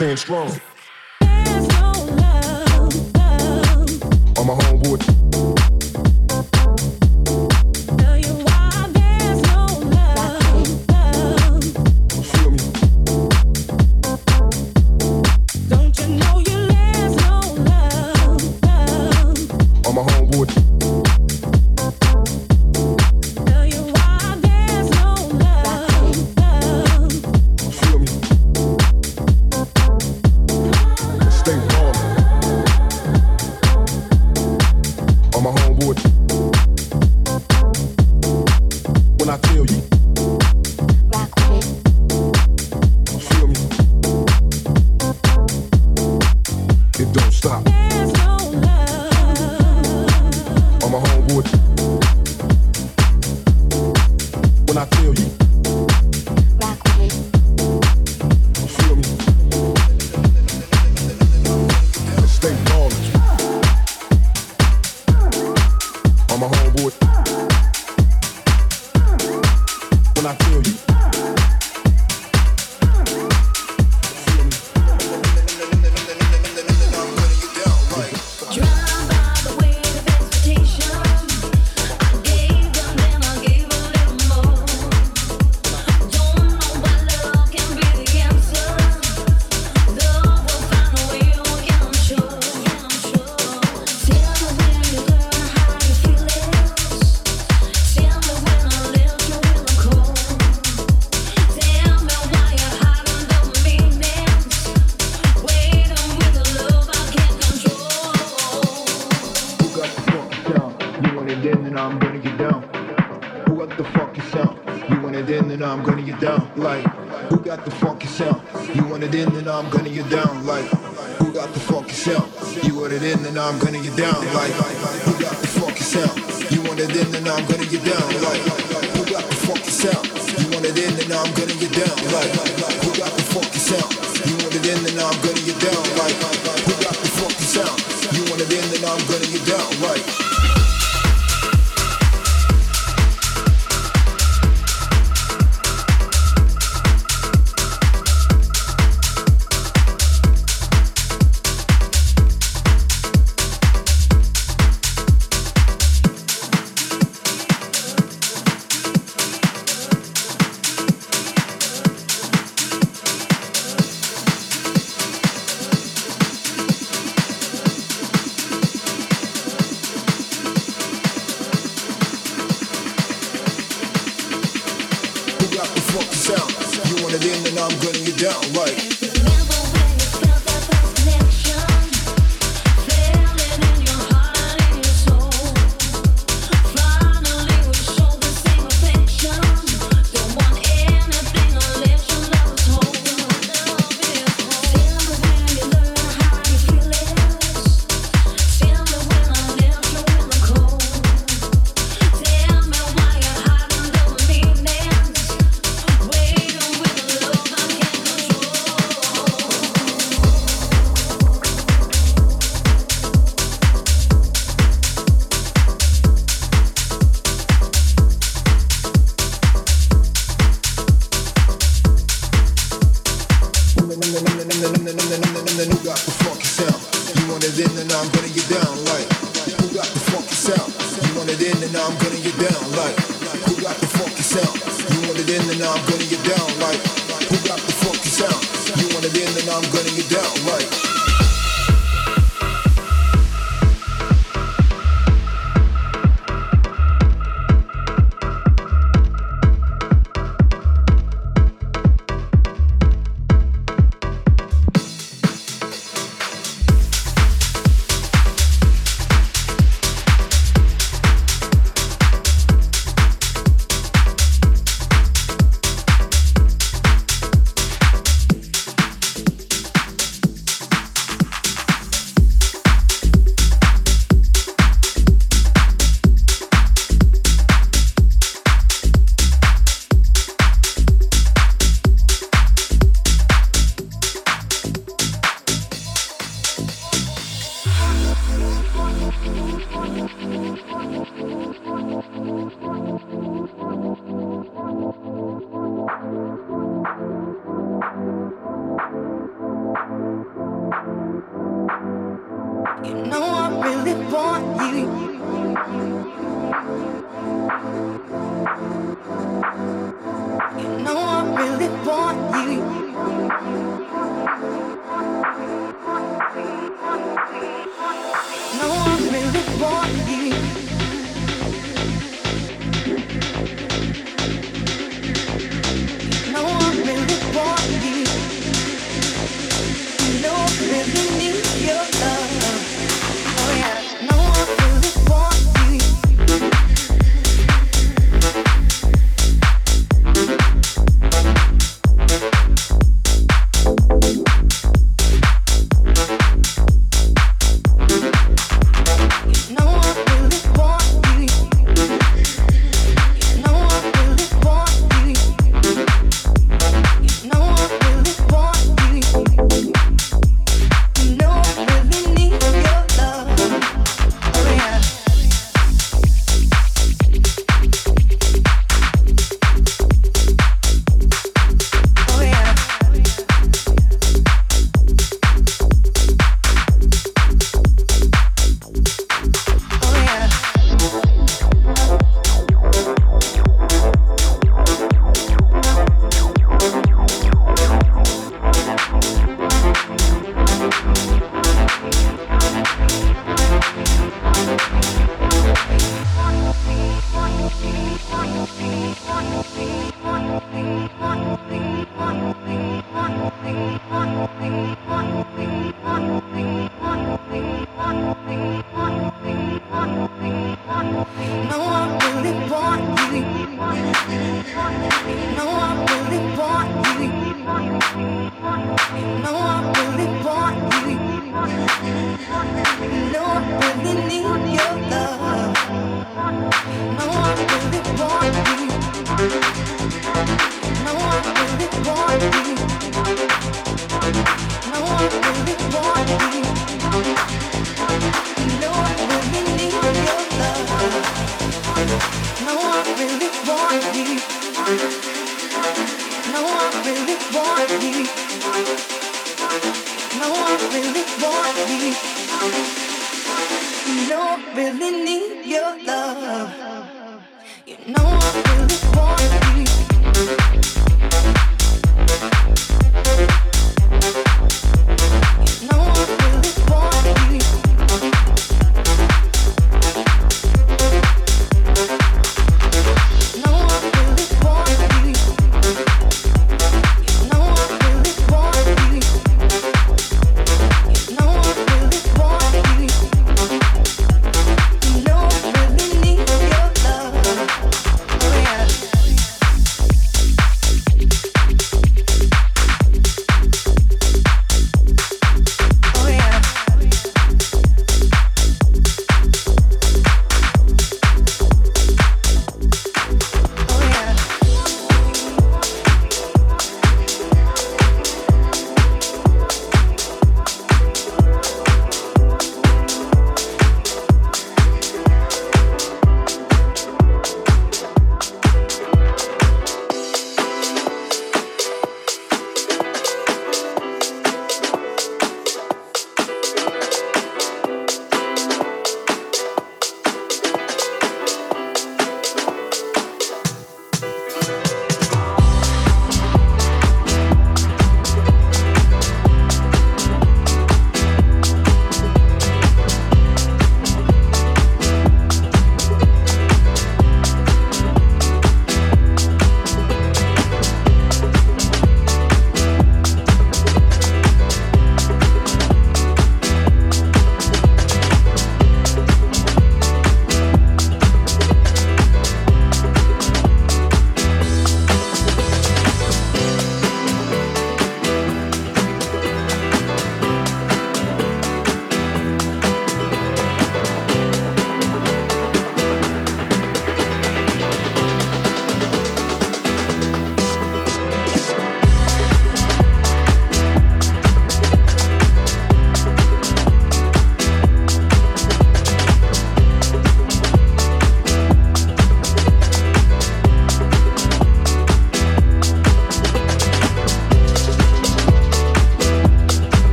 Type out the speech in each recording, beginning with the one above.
Stand strong.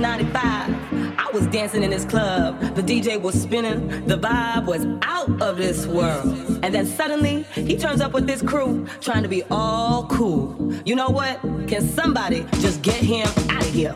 95. I was dancing in this club. The DJ was spinning. The vibe was out of this world. And then suddenly, he turns up with his crew, trying to be all cool. You know what? Can somebody just get him out of here?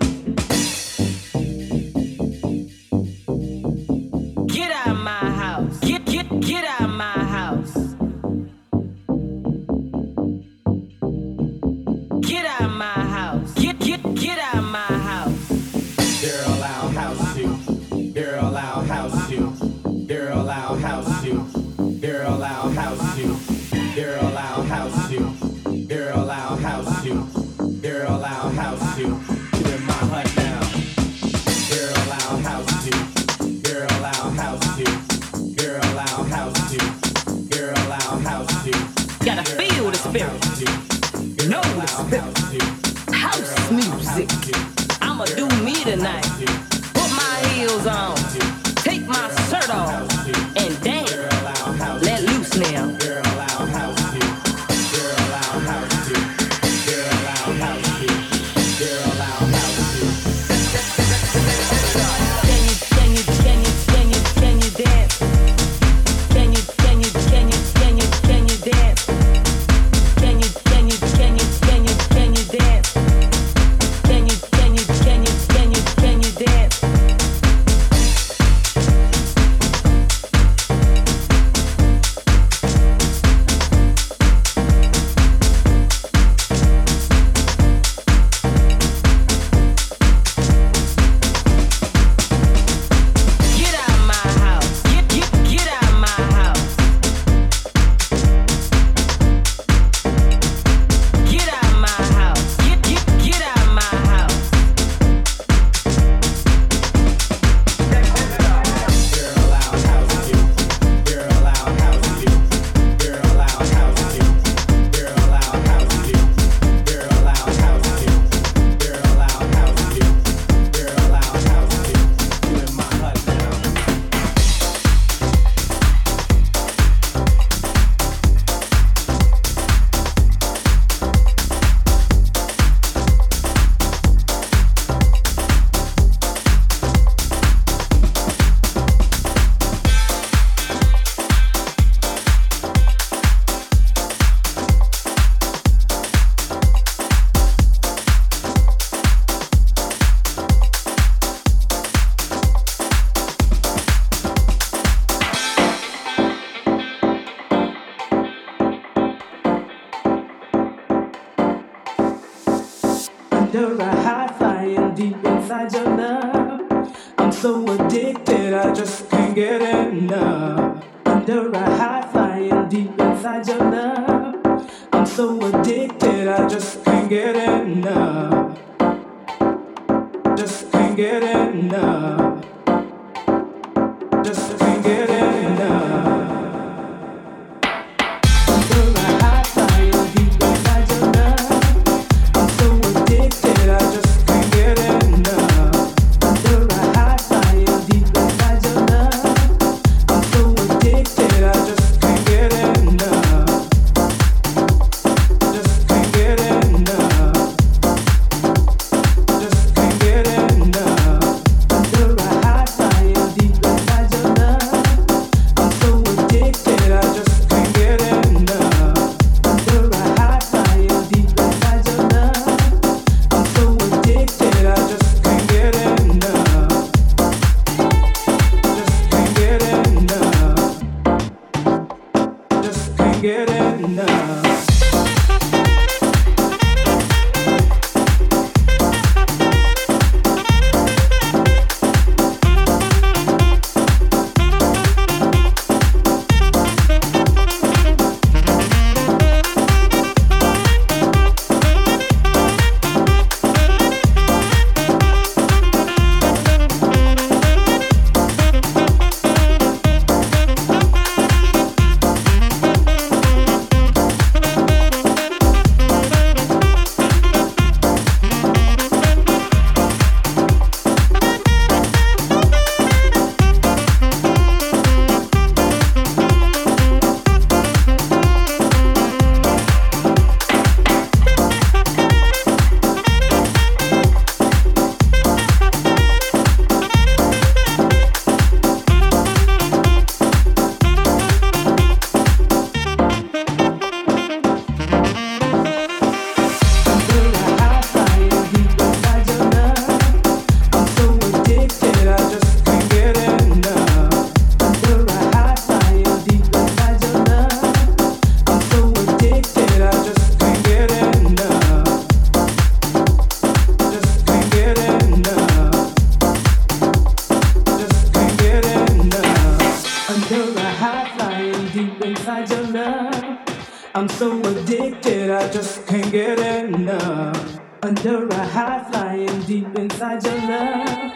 Addicted, I just can't get enough. Under a high flying deep inside your love.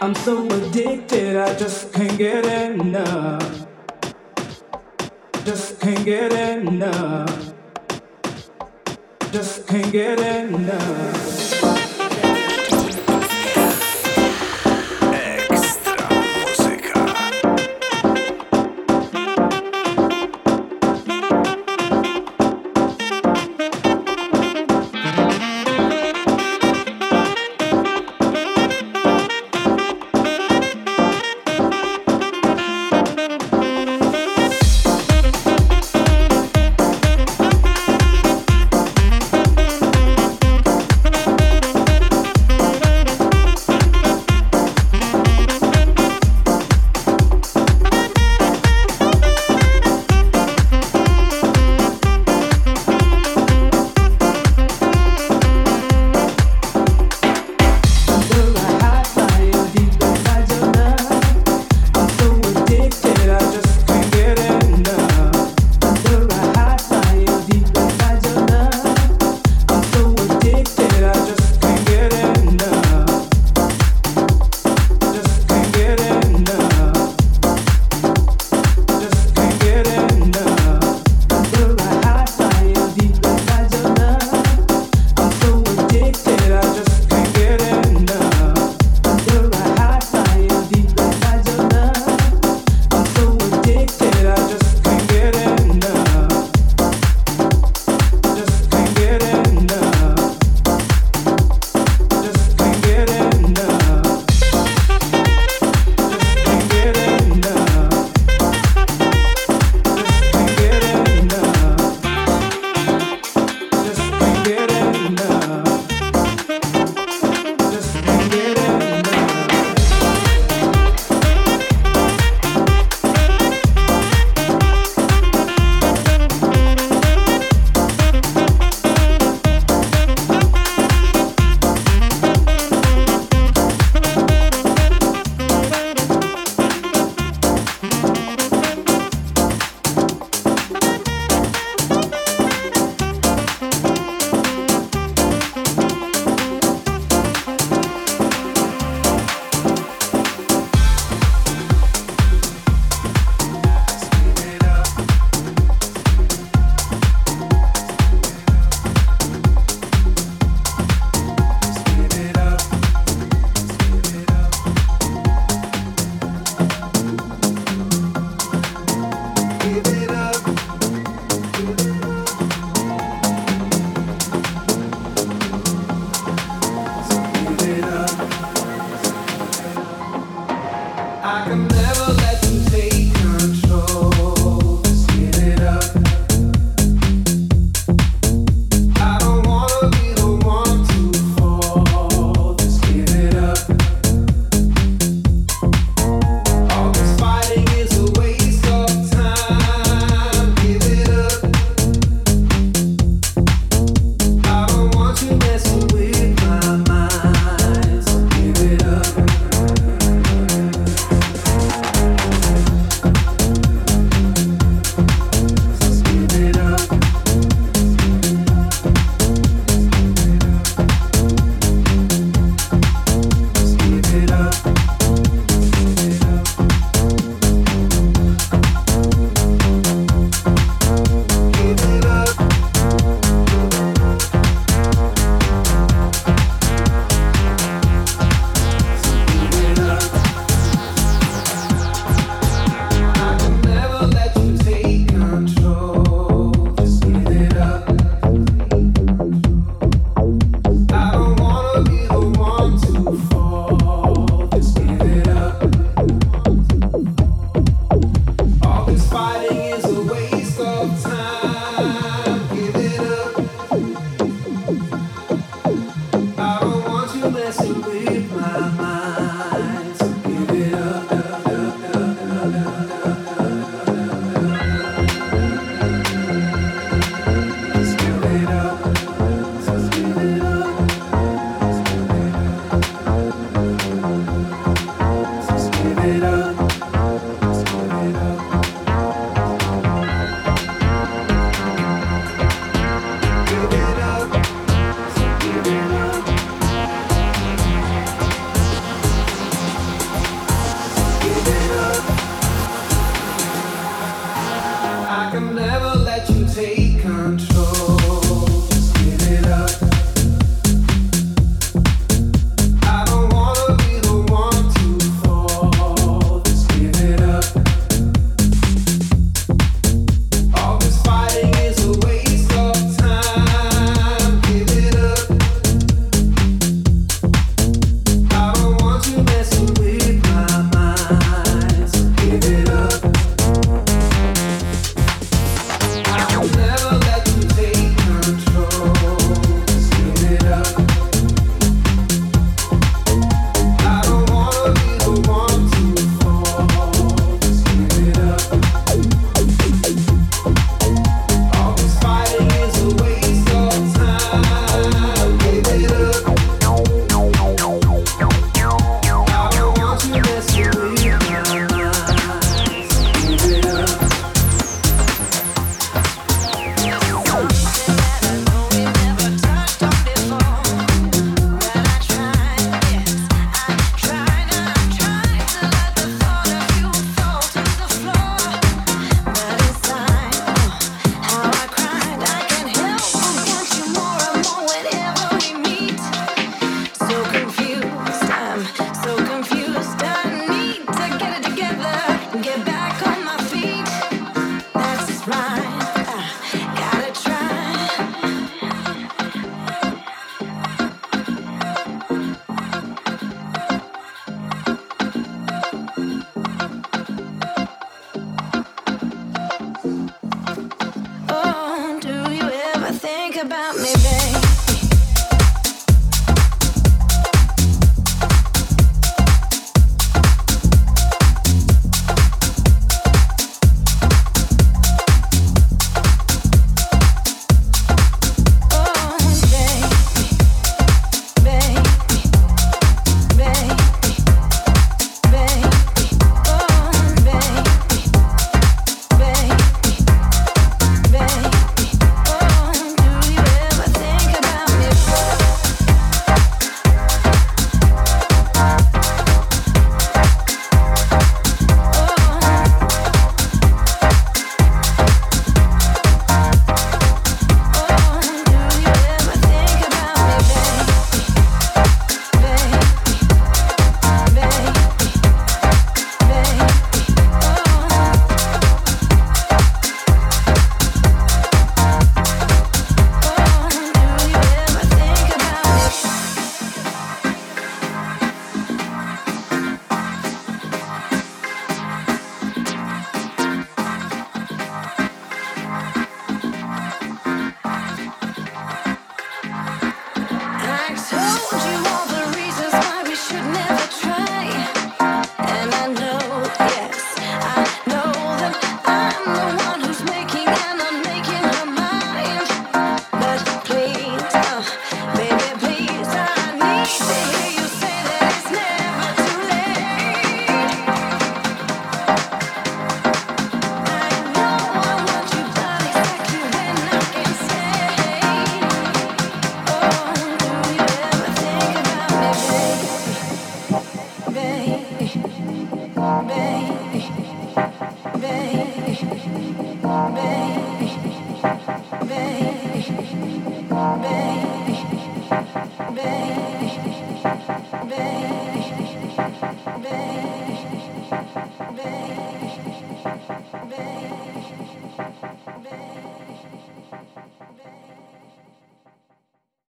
I'm so addicted, I just can't get enough. Just can't get enough. Just can't get enough.